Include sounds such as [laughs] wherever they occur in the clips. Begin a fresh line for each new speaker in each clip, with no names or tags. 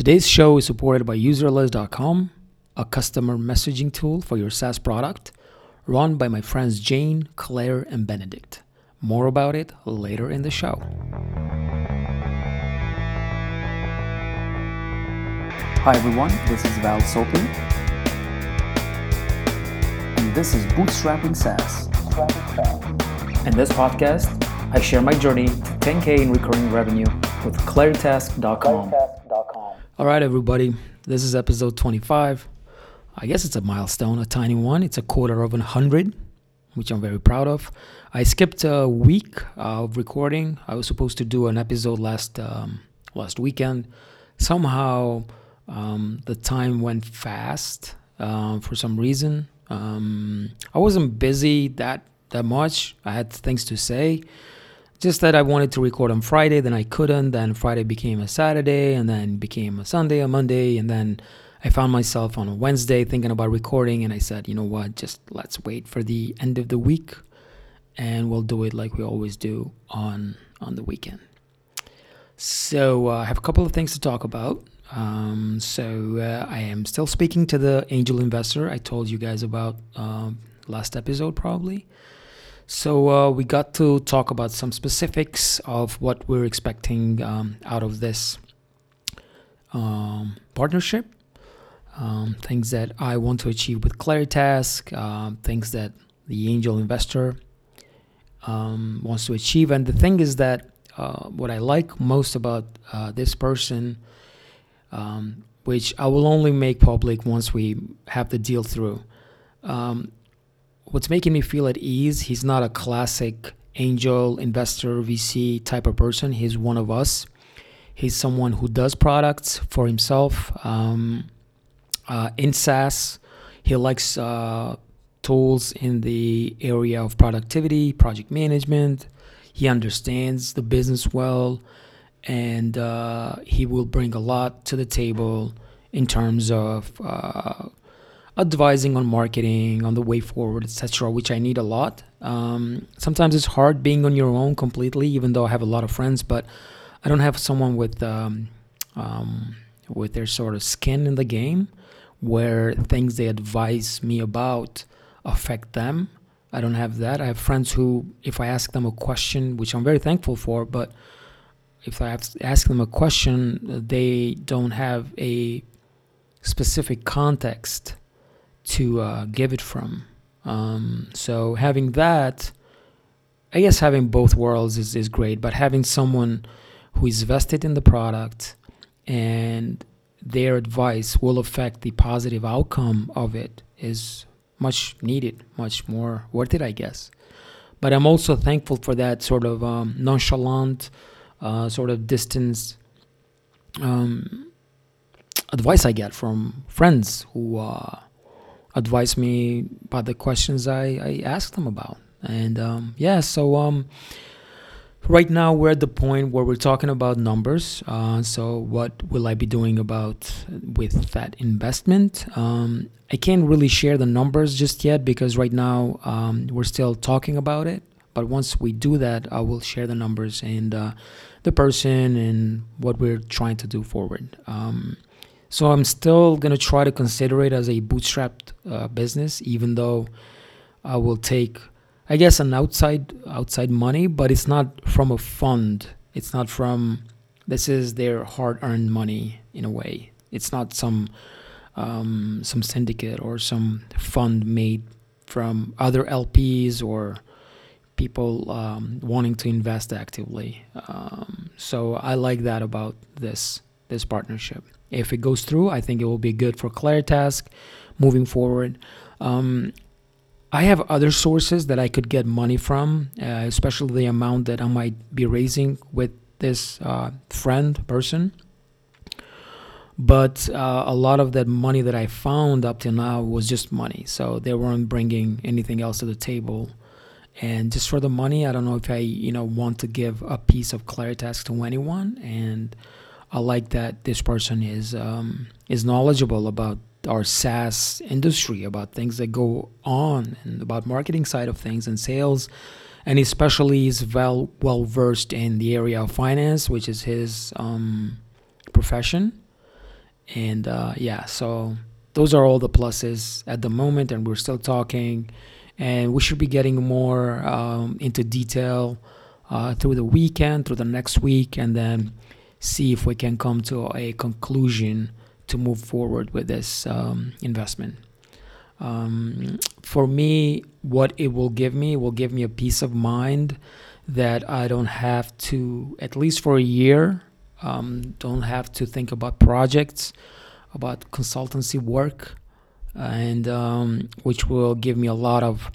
Today's show is supported by userlist.com, a customer messaging tool for your SaaS product, run by my friends Jane, Claire, and Benedict. More about it later in the show.
Hi everyone, this is Val Sopi. And this is Bootstrapping SaaS. In this podcast, I share my journey to 10K in recurring revenue with Claritask.com.
All right, everybody, this is episode 25. I guess it's a milestone, a tiny one. It's a quarter of a hundred, which I'm very proud of. I skipped a week of recording. I was supposed to do an episode last um, last weekend. Somehow, um, the time went fast uh, for some reason. Um, I wasn't busy that that much. I had things to say. Just that I wanted to record on Friday, then I couldn't. Then Friday became a Saturday, and then became a Sunday, a Monday, and then I found myself on a Wednesday thinking about recording, and I said, you know what, just let's wait for the end of the week, and we'll do it like we always do on on the weekend. So uh, I have a couple of things to talk about. Um, so uh, I am still speaking to the angel investor I told you guys about um, last episode, probably. So uh, we got to talk about some specifics of what we're expecting um, out of this um, partnership, um, things that I want to achieve with Claritask, uh, things that the angel investor um, wants to achieve. And the thing is that uh, what I like most about uh, this person um, which I will only make public once we have the deal through. What's making me feel at ease, he's not a classic angel investor VC type of person. He's one of us. He's someone who does products for himself um, uh, in SaaS. He likes uh, tools in the area of productivity, project management. He understands the business well and uh, he will bring a lot to the table in terms of uh, advising on marketing, on the way forward, etc., which I need a lot. Um, sometimes it's hard being on your own completely, even though I have a lot of friends, but I don't have someone with um, um, with their sort of skin in the game, where things they advise me about affect them. I don't have that. I have friends who, if I ask them a question, which I'm very thankful for, but if I ask them a question, they don't have a specific context to uh, give it from. Um, so having that, I guess having both worlds is, is great, but having someone who is vested in the product and their advice will affect the positive outcome of it is much needed, much more worth it, I guess. But I'm also thankful for that sort of um, nonchalant, uh, sort of distance um, advice I get from friends who uh, advise me about the questions I, I ask them about. And um, yeah, so um, right now we're at the point where we're talking about numbers. Uh, so what will I be doing about with that investment? Um, I can't really share the numbers just yet because right now um, we're still talking about it. But once we do that, I will share the numbers and uh, the person and what we're trying to do forward. Um, so I'm still gonna try to consider it as a bootstrapped uh, business, even though I will take, I guess, an outside outside money, but it's not from a fund. It's not from. This is their hard-earned money in a way. It's not some um, some syndicate or some fund made from other LPs or people um, wanting to invest actively. Um, so I like that about this this partnership. If it goes through, I think it will be good for Claritask moving forward. Um, I have other sources that I could get money from, uh, especially the amount that I might be raising with this uh, friend person. But uh, a lot of that money that I found up till now was just money, so they weren't bringing anything else to the table and just for the money i don't know if i you know want to give a piece of claritask to anyone and i like that this person is um, is knowledgeable about our SaaS industry, about things that go on, and about marketing side of things and sales, and especially is well well versed in the area of finance, which is his um, profession. and uh, yeah, so those are all the pluses at the moment, and we're still talking, and we should be getting more um, into detail uh, through the weekend, through the next week, and then see if we can come to a conclusion to move forward with this um, investment. Um, for me, what it will give me will give me a peace of mind that I don't have to, at least for a year, um, don't have to think about projects, about consultancy work, and um, which will give me a lot of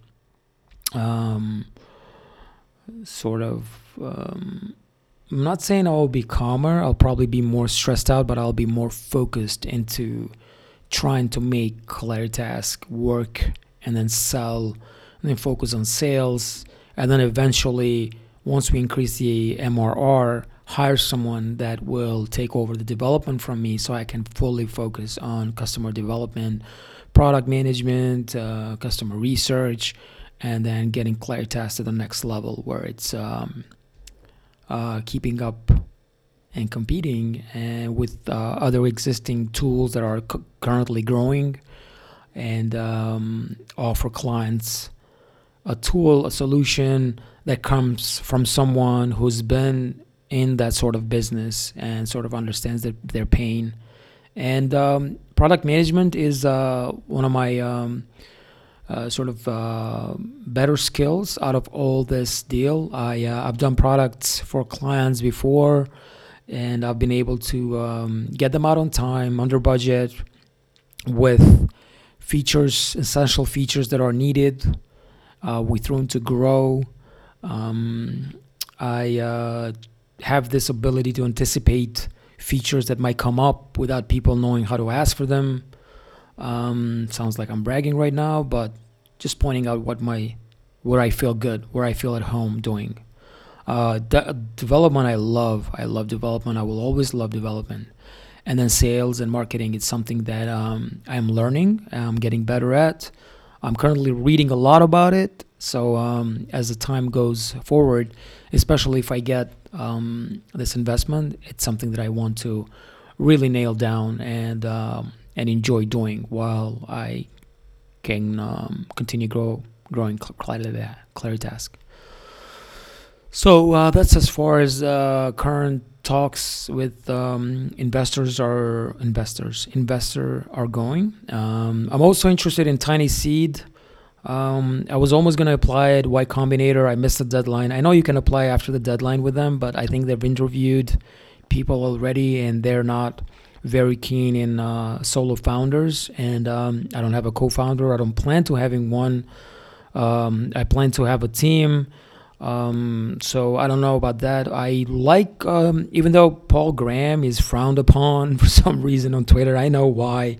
um, sort of. I'm not saying I'll be calmer. I'll probably be more stressed out, but I'll be more focused into trying to make Claritask work and then sell and then focus on sales and then eventually once we increase the MRR hire someone that will take over the development from me so I can fully focus on customer development product management uh, customer research and then getting Claritask to the next level where it's um, uh, keeping up and competing and with uh, other existing tools that are c- currently growing and um, offer clients a tool, a solution that comes from someone who's been in that sort of business and sort of understands their, their pain. And um, product management is uh, one of my um, uh, sort of uh, better skills out of all this deal. I uh, I've done products for clients before and I've been able to um, get them out on time, under budget, with features, essential features that are needed. Uh, with room to grow. Um, I uh, have this ability to anticipate features that might come up without people knowing how to ask for them. Um, sounds like I'm bragging right now, but just pointing out what my where I feel good, where I feel at home doing. Uh, de- development, I love. I love development. I will always love development. And then sales and marketing, it's something that um, I'm learning. I'm getting better at. I'm currently reading a lot about it. So um, as the time goes forward, especially if I get um, this investment, it's something that I want to really nail down and um, and enjoy doing while I can um, continue grow growing Claritask. So uh, that's as far as uh, current talks with um, investors are investors investor are going. Um, I'm also interested in TinySeed. Um, I was almost going to apply at Y Combinator. I missed the deadline. I know you can apply after the deadline with them, but I think they've interviewed people already and they're not very keen in uh, solo founders. And um, I don't have a co-founder. I don't plan to having one. Um, I plan to have a team. Um, so I don't know about that. I like, um, even though Paul Graham is frowned upon [laughs] for some reason on Twitter, I know why.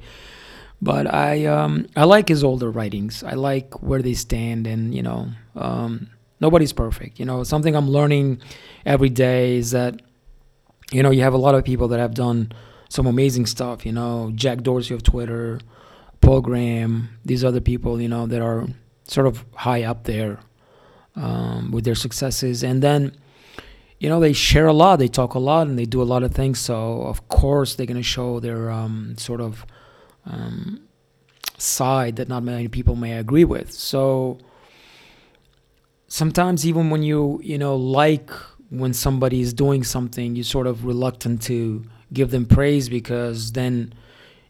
But I, um, I like his older writings. I like where they stand, and you know, um, nobody's perfect. You know, something I'm learning every day is that, you know, you have a lot of people that have done some amazing stuff. You know, Jack Dorsey of Twitter, Paul Graham, these other people, you know, that are sort of high up there um, with their successes. And then, you know, they share a lot, they talk a lot, and they do a lot of things. So, of course, they're going to show their um, sort of um, side that not many people may agree with. So, sometimes, even when you, you know, like when somebody is doing something, you're sort of reluctant to give them praise because then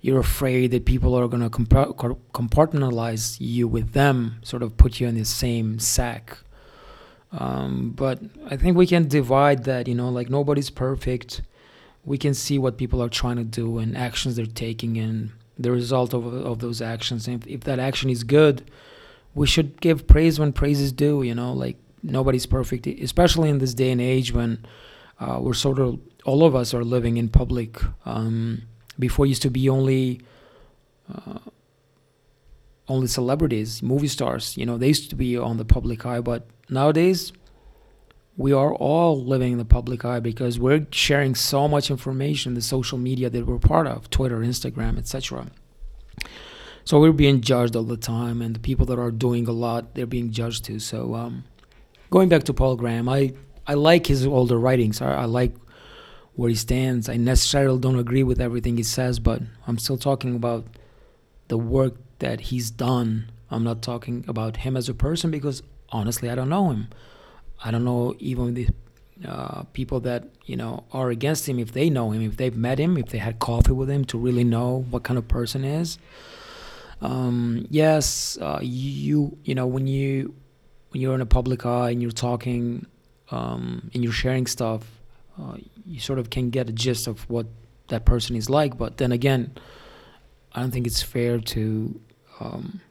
you're afraid that people are going to compartmentalize you with them, sort of put you in the same sack. Um, but I think we can divide that, you know, like nobody's perfect. We can see what people are trying to do and actions they're taking and the result of, of those actions. And if, if that action is good, we should give praise when praise is due, you know, like nobody's perfect, especially in this day and age when uh, we're sort of, all of us are living in public. Um, before used to be only uh, only celebrities, movie stars, you know, they used to be on the public eye, but nowadays we are all living in the public eye because we're sharing so much information in the social media that we're part of twitter instagram etc so we're being judged all the time and the people that are doing a lot they're being judged too. So um, going back to paul graham i i like his older writings. I, I like where he stands. I necessarily don't agree with everything he says, but I'm still talking about the work that he's done. I'm not talking about him as a person because honestly, I don't know him. I don't know even the uh, people that you know are against him if they know him, if they've met him, if they had coffee with him to really know what kind of person is. Um, yes, uh, you you know when you when you're in a public eye and you're talking um, and you're sharing stuff, uh, you sort of can get a gist of what that person is like. But then again, I don't think it's fair to um,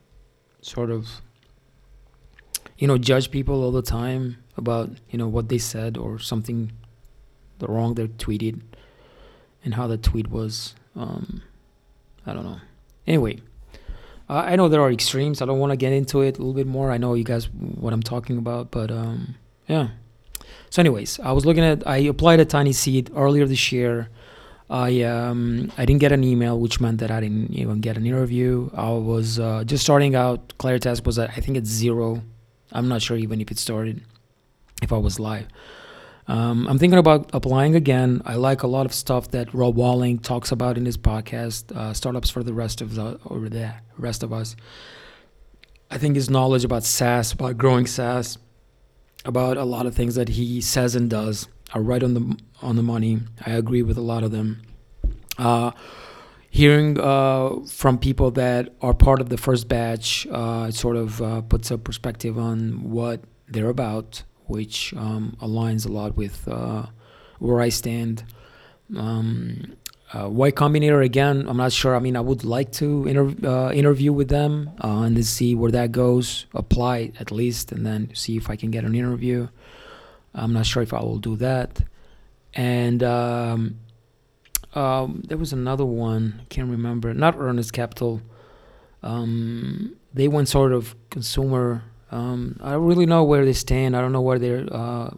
sort of you know judge people all the time about you know what they said or something the wrong they tweeted and how the tweet was um, i don't know. Anyway i know there are extremes. I don't want to get into it a little bit more. I know you guys what i'm talking about but um, yeah so anyways i was looking at i applied a TinySeed earlier this year I um I didn't get an email, which meant that I didn't even get an interview. I was uh, just starting out. Claritask was at I think it's zero. I'm not sure even if it started if I was live. Um, I'm thinking about applying again. I like a lot of stuff that Rob Walling talks about in his podcast, uh, "Startups for the Rest of the or the Rest of Us." I think his knowledge about SaaS, about growing SaaS, about a lot of things that he says and does are right on the on the money. I agree with a lot of them. Uh, hearing uh, from people that are part of the first batch, uh, sort of uh, puts a perspective on what they're about which um, aligns a lot with uh, where I stand. Um, uh, Y Combinator again, I'm not sure. I mean, I would like to inter- uh, interview with them uh, and then see where that goes. Apply at least, and then see if I can get an interview. I'm not sure if I will do that. And um, um, there was another one. I can't remember. Not Earnest Capital. Um, they went sort of consumer um, I don't really know where they stand. I don't know where they're uh,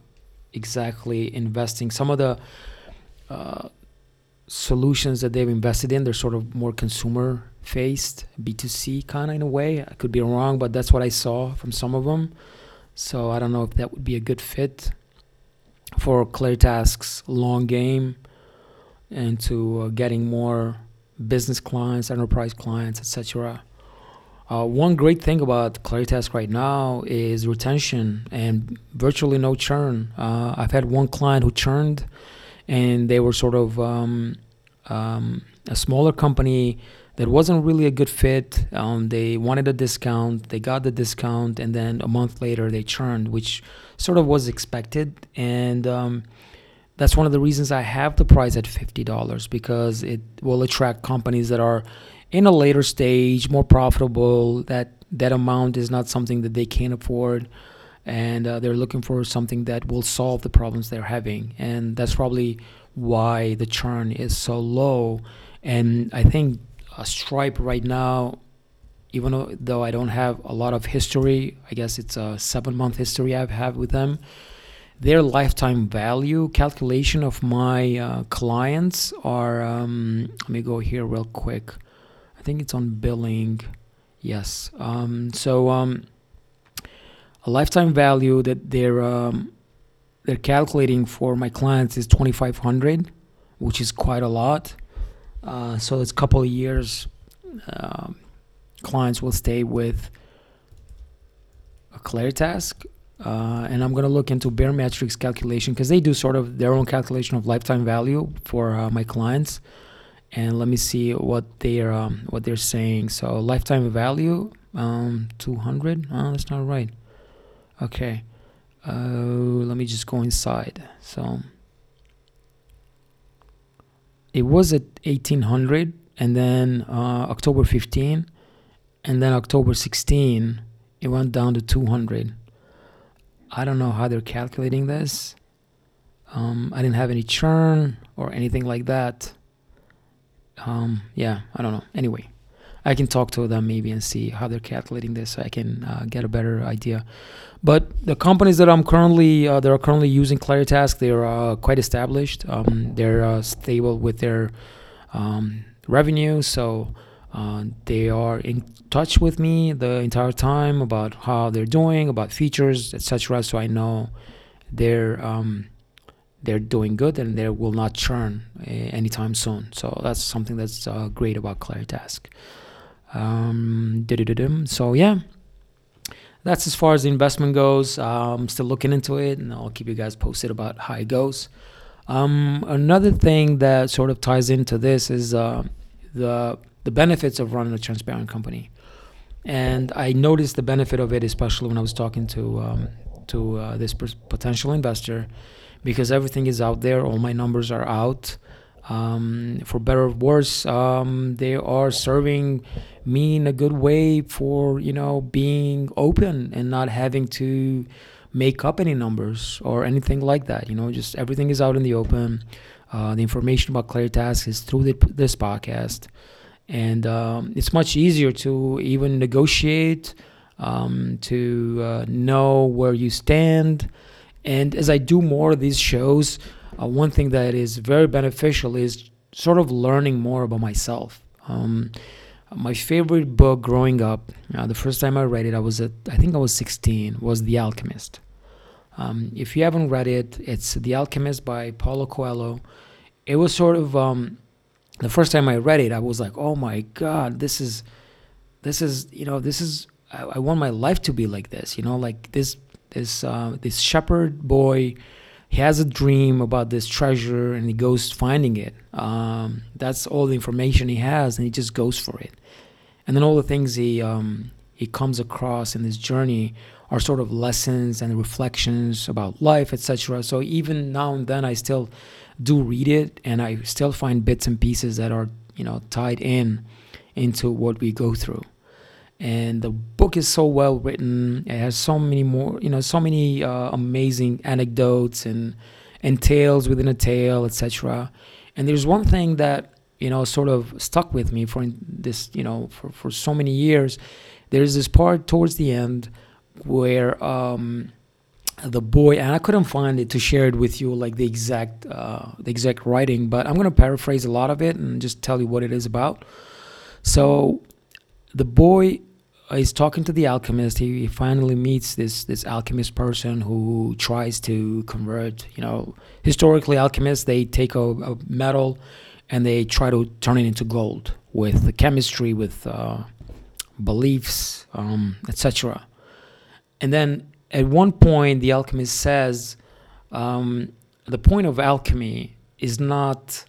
exactly investing. Some of the uh, solutions that they've invested in, they're sort of more consumer faced, B2C kind of in a way. I could be wrong, but that's what I saw from some of them. So I don't know if that would be a good fit for Claritask's long game and to uh, getting more business clients, enterprise clients, etc. Uh, one great thing about Claritas right now is retention and virtually no churn. Uh, I've had one client who churned, and they were sort of um, um, a smaller company that wasn't really a good fit. Um, they wanted a discount, they got the discount, and then a month later they churned, which sort of was expected. And um, that's one of the reasons I have the price at fifty dollars because it will attract companies that are in a later stage, more profitable. That that amount is not something that they can afford, and uh, they're looking for something that will solve the problems they're having, and that's probably why the churn is so low. And I think a Stripe right now, even though I don't have a lot of history, I guess it's a seven month history I've had with them. Their lifetime value calculation of my uh, clients are. Um, let me go here real quick I think it's on billing. Yes. Um, so um, a lifetime value that they're um, they're calculating for my clients is 2,500, which is quite a lot. Uh, so it's a couple of years. Uh, clients will stay with a Claritask, uh, and I'm gonna look into Baremetrics calculation because they do sort of their own calculation of lifetime value for uh, my clients and let me see what they're um, what they're saying. So lifetime value, um, 200. Oh, that's not right. Okay. Uh, let me just go inside. So it was at 1800, and then uh, October 15, and then October 16, it went down to 200. I don't know how they're calculating this. Um, I didn't have any churn or anything like that um, yeah, I don't know. Anyway, I can talk to them maybe and see how they're calculating this, so I can uh, get a better idea. But the companies that I'm currently uh, that are currently using Claritask, they're uh, quite established. Um, they're uh, stable with their um, revenue, so uh, they are in touch with me the entire time about how they're doing, about features, etc. So I know they're um, they're doing good and they will not churn uh, anytime soon. So that's something that's uh, great about Claritask. Um, so yeah, that's as far as the investment goes. I'm still looking into it, and I'll keep you guys posted about how it goes. Um, another thing that sort of ties into this is uh, the the benefits of running a transparent company, and I noticed the benefit of it, especially when I was talking to um, to uh, this potential investor, because everything is out there. All my numbers are out. Um, for better or worse, um, they are serving me in a good way for you know being open and not having to make up any numbers or anything like that. You know, just everything is out in the open. Uh, the information about Claritask is through the, this podcast, and um, it's much easier to even negotiate, um, to uh, know where you stand. And as I do more of these shows, uh, one thing that is very beneficial is sort of learning more about myself. Um, my favorite book growing up, uh, the first time I read it, I was at, I think I was 16, was The Alchemist. Um, if you haven't read it, it's The Alchemist by Paulo Coelho. It was sort of um, the first time I read it, I was like, oh my god, this is, this is, you know, this is. I, I want my life to be like this, you know, like this, this, uh, this shepherd boy. He has a dream about this treasure, and he goes finding it. Um, that's all the information he has, and he just goes for it. And then all the things he um, he comes across in this journey are sort of lessons and reflections about life, etc. So even now and then, I still do read it, and I still find bits and pieces that are you know tied in into what we go through. And the book is so well written. It has so many more, you know, so many uh, amazing anecdotes and and tales within a tale, etc. And there's one thing that you know sort of stuck with me for this, you know, for for so many years. There's this part towards the end where um, the boy and I couldn't find it to share it with you like the exact uh, the exact writing, but I'm gonna paraphrase a lot of it and just tell you what it is about. So the boy is talking to the alchemist. He, he finally meets this this alchemist person who tries to convert. You know, historically alchemists they take a, a metal and they try to turn it into gold with the chemistry, with uh, beliefs, um, etc. And then at one point, the alchemist says, um, the point of alchemy is not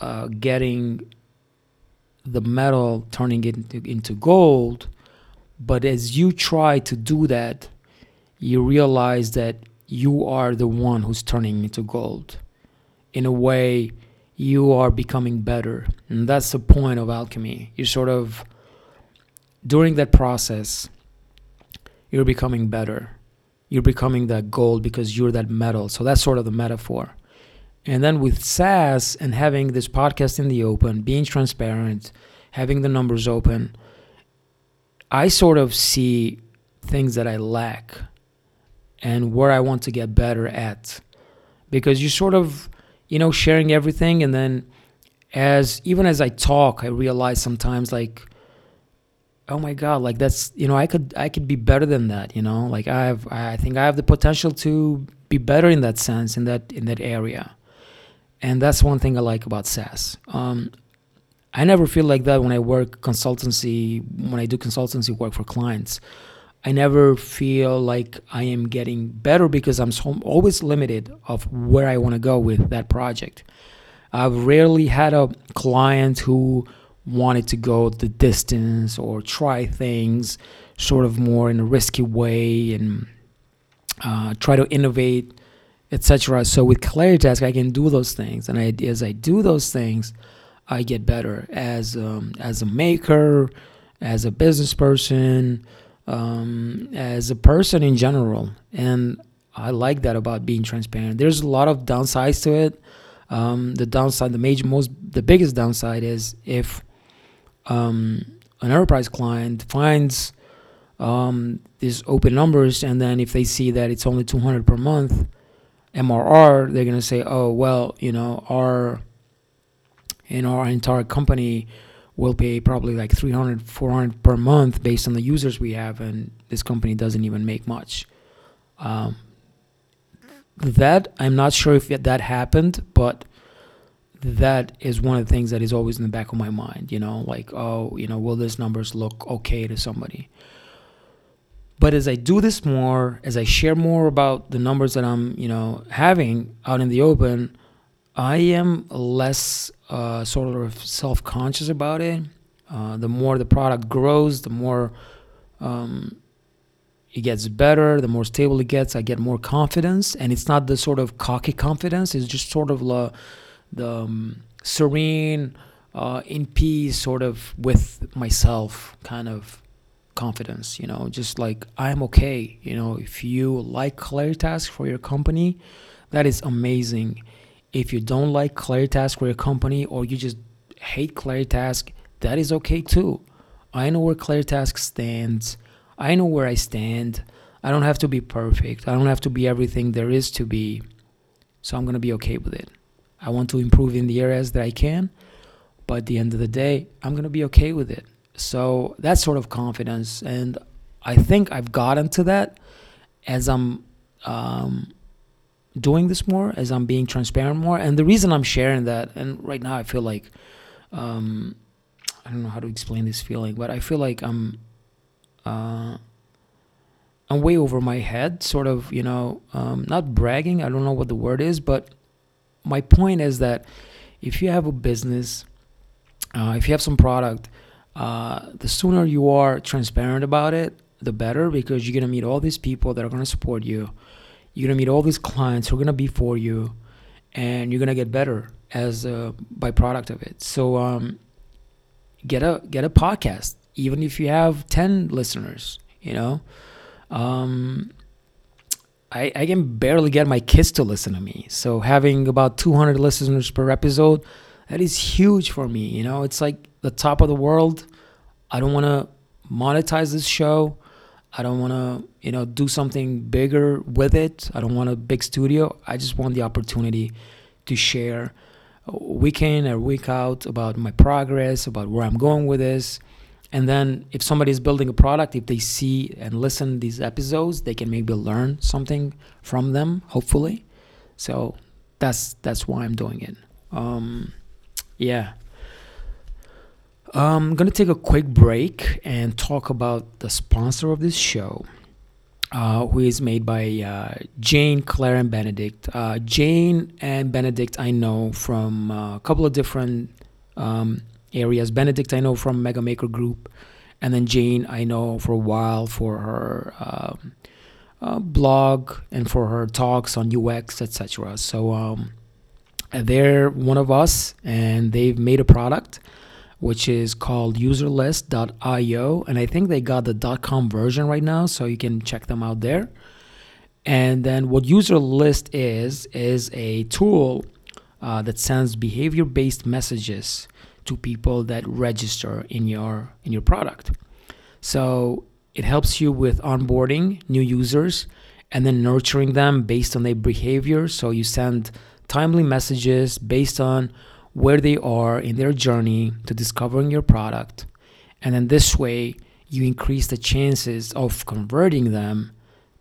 uh, getting the metal, turning it into, gold, but as you try to do that, you realize that you are the one who's turning into gold. In a way, you are becoming better. And that's the point of alchemy. You're sort of, during that process, you're becoming better. You're becoming that gold because you're that metal. So that's sort of the metaphor. And then with SaaS and having this podcast in the open, being transparent, having the numbers open, I sort of see things that I lack and where I want to get better at. Because you sort of, you know, sharing everything and then as even as I talk, I realize sometimes like oh my god like that's you know i could i could be better than that you know like i have i think i have the potential to be better in that sense in that in that area and that's one thing i like about saas. Um, i never feel like that when i work consultancy when i do consultancy work for clients. I never feel like i am getting better because i'm so, always limited of where i want to go with that project. I've rarely had a client who wanted to go the distance or try things sort of more in a risky way and uh, try to innovate, etc. So with Claritask, I can do those things, and I, as I do those things, I get better as um, as a maker, as a business person, um, as a person in general, and I like that about being transparent. There's a lot of downsides to it. Um, the downside, the major, most, the biggest downside is if um, an enterprise client finds um, these open numbers, and then if they see that it's only 200 per month MRR, they're gonna say, "Oh, well, you know, our in our entire company will pay probably like 300, 400 per month based on the users we have, and this company doesn't even make much." Um, that I'm not sure if that happened, but that is one of the things that is always in the back of my mind. You know, like oh, you know, will these numbers look okay to somebody? But as I do this more, as I share more about the numbers that I'm, you know, having out in the open, I am less uh, sort of self-conscious about it. Uh, the more the product grows, the more um, it gets better, the more stable it gets. I get more confidence, and it's not the sort of cocky confidence. It's just sort of the, the um, serene, uh, in peace, sort of with myself kind of confidence. You know, just like I'm okay. You know, if you like Claritask for your company, that is amazing if you don't like Claritask for your company or you just hate Claritask, that is okay too. I know where Claritask stands. I know where I stand. I don't have to be perfect. I don't have to be everything there is to be. So I'm going to be okay with it. I want to improve in the areas that I can, but at the end of the day, I'm going to be okay with it. So that sort of confidence. And I think I've gotten to that as I'm um, doing this more, as I'm being transparent more. And the reason I'm sharing that, and right now I feel like, um, I don't know how to explain this feeling, but I feel like I'm, uh, I'm way over my head, sort of, you know, um, not bragging. I don't know what the word is, but my point is that if you have a business, uh, if you have some product, uh, the sooner you are transparent about it, the better because you're gonna meet all these people that are gonna support you you're gonna meet all these clients who are gonna be for you, and you're gonna get better as a byproduct of it. So um, get a get a podcast, even if you have ten listeners. You know, um, I I can barely get my kids to listen to me. So having about 200 listeners per episode, that is huge for me. You know, it's like the top of the world. I don't want to monetize this show. I don't want to, you know, do something bigger with it. I don't want a big studio. I just want the opportunity to share week in or week out about my progress, about where I'm going with this. And then if somebody is building a product, if they see and listen these episodes, they can maybe learn something from them, hopefully. So that's that's why I'm doing it. Um, yeah. I'm going to take a quick break and talk about the sponsor of this show, uh, who is made by uh, Jane, Claire, and Benedict. Uh, Jane and Benedict, I know from uh, a couple of different um, areas. Benedict, I know from MegaMaker Group, and then Jane, I know for a while for her um, uh, blog and for her talks on UX, etc. So um, they're one of us, and they've made a product which is called userlist.io. And I think they got the .com version right now, so you can check them out there. And then what userlist is, is a tool uh, that sends behavior-based messages to people that register in your in your product. So it helps you with onboarding new users and then nurturing them based on their behavior. So you send timely messages based on where they are in their journey to discovering your product. And then this way, you increase the chances of converting them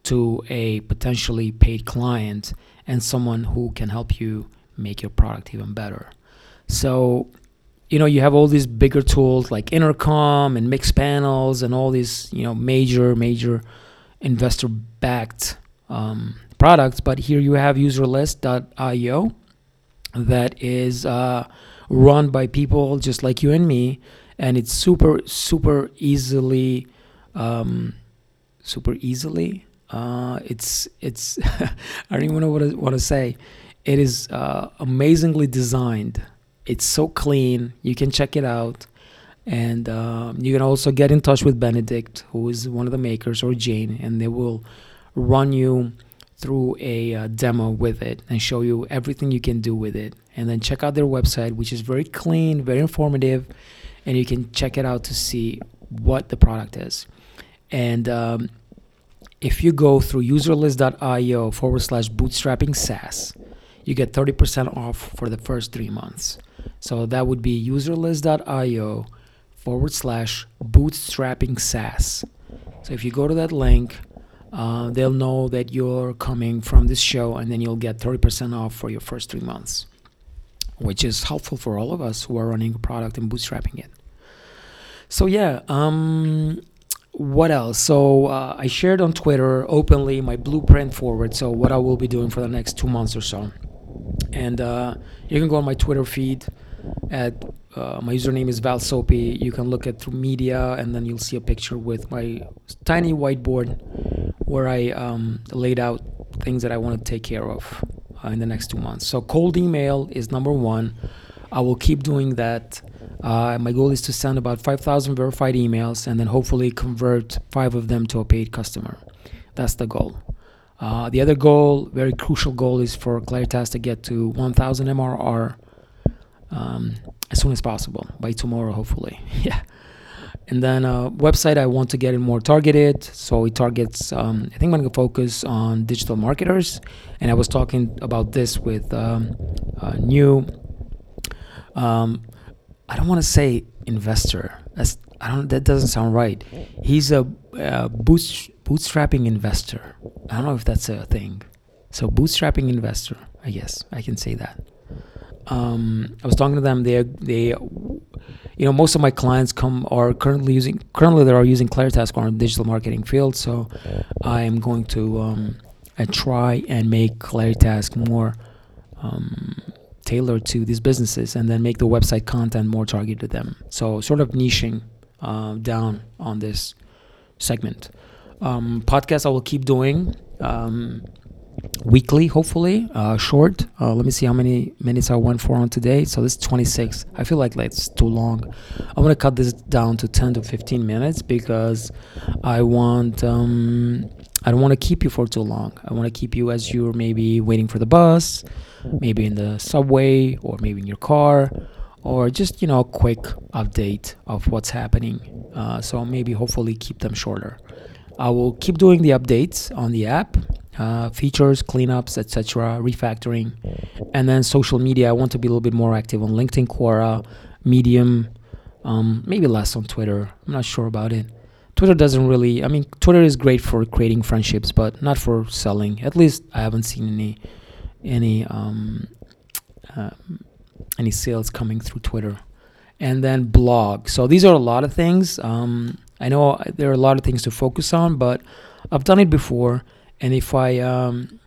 to a potentially paid client and someone who can help you make your product even better. So, you know, you have all these bigger tools like Intercom and Mixpanels and all these, you know, major, major investor backed um, products. But here you have userlist.io that is uh, run by people just like you and me, and it's super super easily, um, super easily. Uh, it's it's [laughs] I don't even know what to, what to say. It is uh, amazingly designed. It's so clean. You can check it out. And uh, you can also get in touch with Benedict, who is one of the makers, or Jane, and they will run you through a uh, demo with it and show you everything you can do with it. And then check out their website, which is very clean, very informative, and you can check it out to see what the product is. And um, if you go through userlist.io forward slash bootstrapping SaaS, you get 30% off for the first three months. So that would be userlist.io forward slash bootstrapping SaaS. So if you go to that link, uh, they'll know that you're coming from this show, and then you'll get 30% off for your first three months, which is helpful for all of us who are running a product and bootstrapping it. So yeah, um, what else? So uh, I shared on Twitter openly my blueprint forward. So what I will be doing for the next two months or so, and uh, you can go on my Twitter feed at uh, my username is Val Sopi. You can look at through media, and then you'll see a picture with my tiny whiteboard where I um, laid out things that I want to take care of uh, in the next two months. So cold email is number one. I will keep doing that. Uh, my goal is to send about 5,000 verified emails and then hopefully convert five of them to a paid customer. That's the goal. Uh, the other goal, very crucial goal, is for Claritask to get to 1,000 MRR um, as soon as possible by tomorrow, hopefully. [laughs] yeah. And then uh, website, I want to get it more targeted. So it targets, um, I think I'm going to focus on digital marketers. And I was talking about this with um, a new, um, I don't want to say investor. That's I don't. That doesn't sound right. He's a, a boots, bootstrapping investor. I don't know if that's a thing. So bootstrapping investor. I guess I can say that um, I was talking to them. They they, you know, most of my clients come are currently using currently they are using Claritask on digital marketing field. So I am going to um, I try and make Claritask more um, tailored to these businesses, and then make the website content more targeted to them. So sort of niching uh, down on this segment. Um, podcast I will keep doing. Um, weekly, hopefully, uh, short. Uh, let me see how many minutes I went for on today. So this is 26. I feel like that's too long. I'm gonna cut this down to 10 to 15 minutes because I want. Um, I don't want to keep you for too long. I want to keep you as you're maybe waiting for the bus, maybe in the subway, or maybe in your car, or just you know a quick update of what's happening. Uh, so maybe hopefully keep them shorter. I will keep doing the updates on the app uh, features, cleanups, etc., refactoring, and then social media. I want to be a little bit more active on LinkedIn, Quora, Medium, um, maybe less on Twitter. I'm not sure about it. Twitter doesn't really. I mean, Twitter is great for creating friendships, but not for selling. At least I haven't seen any any um, uh, any sales coming through Twitter. And then blog. So these are a lot of things. Um, I know there are a lot of things to focus on, but I've done it before and if I um,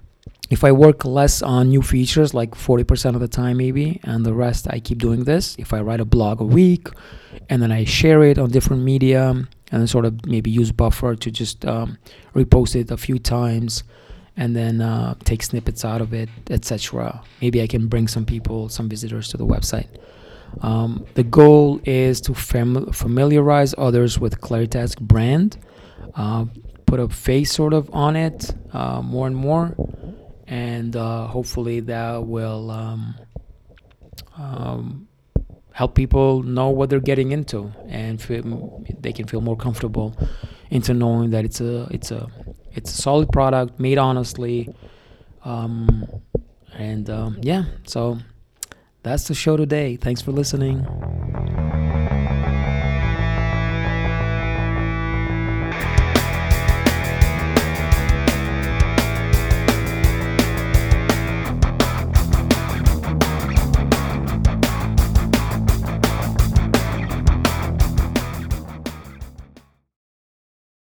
if I work less on new features, like 40% of the time maybe, and the rest I keep doing this. If I write a blog a week, and then I share it on different media, and sort of maybe use Buffer to just um, repost it a few times, and then uh, take snippets out of it, etc. Maybe I can bring some people, some visitors to the website. Um, the goal is to fam- familiarize others with Claritask brand. Uh, put a face sort of on it uh, more and more, and uh, hopefully that will um, um, help people know what they're getting into, and feel, they can feel more comfortable into knowing that it's a it's a it's a solid product made honestly, um, and um, yeah. So that's the show today. Thanks for listening.